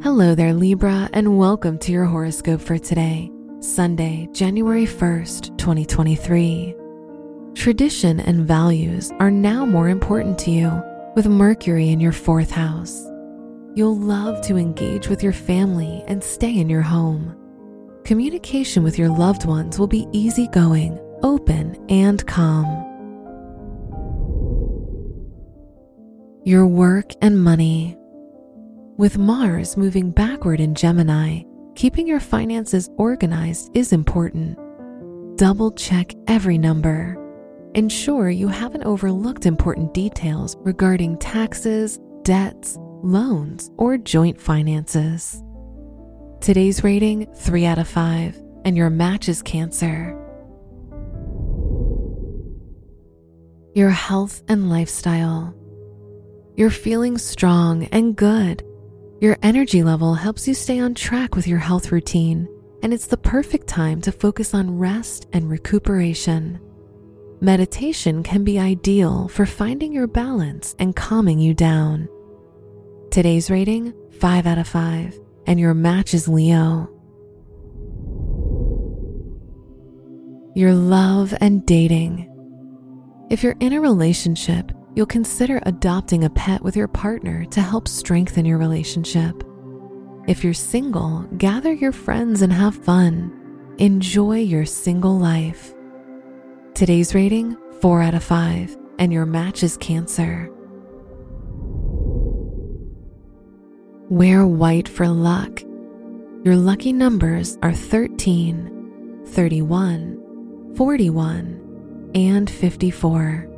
Hello there, Libra, and welcome to your horoscope for today, Sunday, January 1st, 2023. Tradition and values are now more important to you with Mercury in your fourth house. You'll love to engage with your family and stay in your home. Communication with your loved ones will be easygoing, open, and calm. Your work and money. With Mars moving backward in Gemini, keeping your finances organized is important. Double check every number. Ensure you haven't overlooked important details regarding taxes, debts, loans, or joint finances. Today's rating 3 out of 5, and your match is Cancer. Your health and lifestyle. You're feeling strong and good your energy level helps you stay on track with your health routine, and it's the perfect time to focus on rest and recuperation. Meditation can be ideal for finding your balance and calming you down. Today's rating 5 out of 5, and your match is Leo. Your love and dating. If you're in a relationship, you'll consider adopting a pet with your partner to help strengthen your relationship. If you're single, gather your friends and have fun. Enjoy your single life. Today's rating 4 out of 5, and your match is Cancer. Wear white for luck. Your lucky numbers are 13, 31, 41, and 54.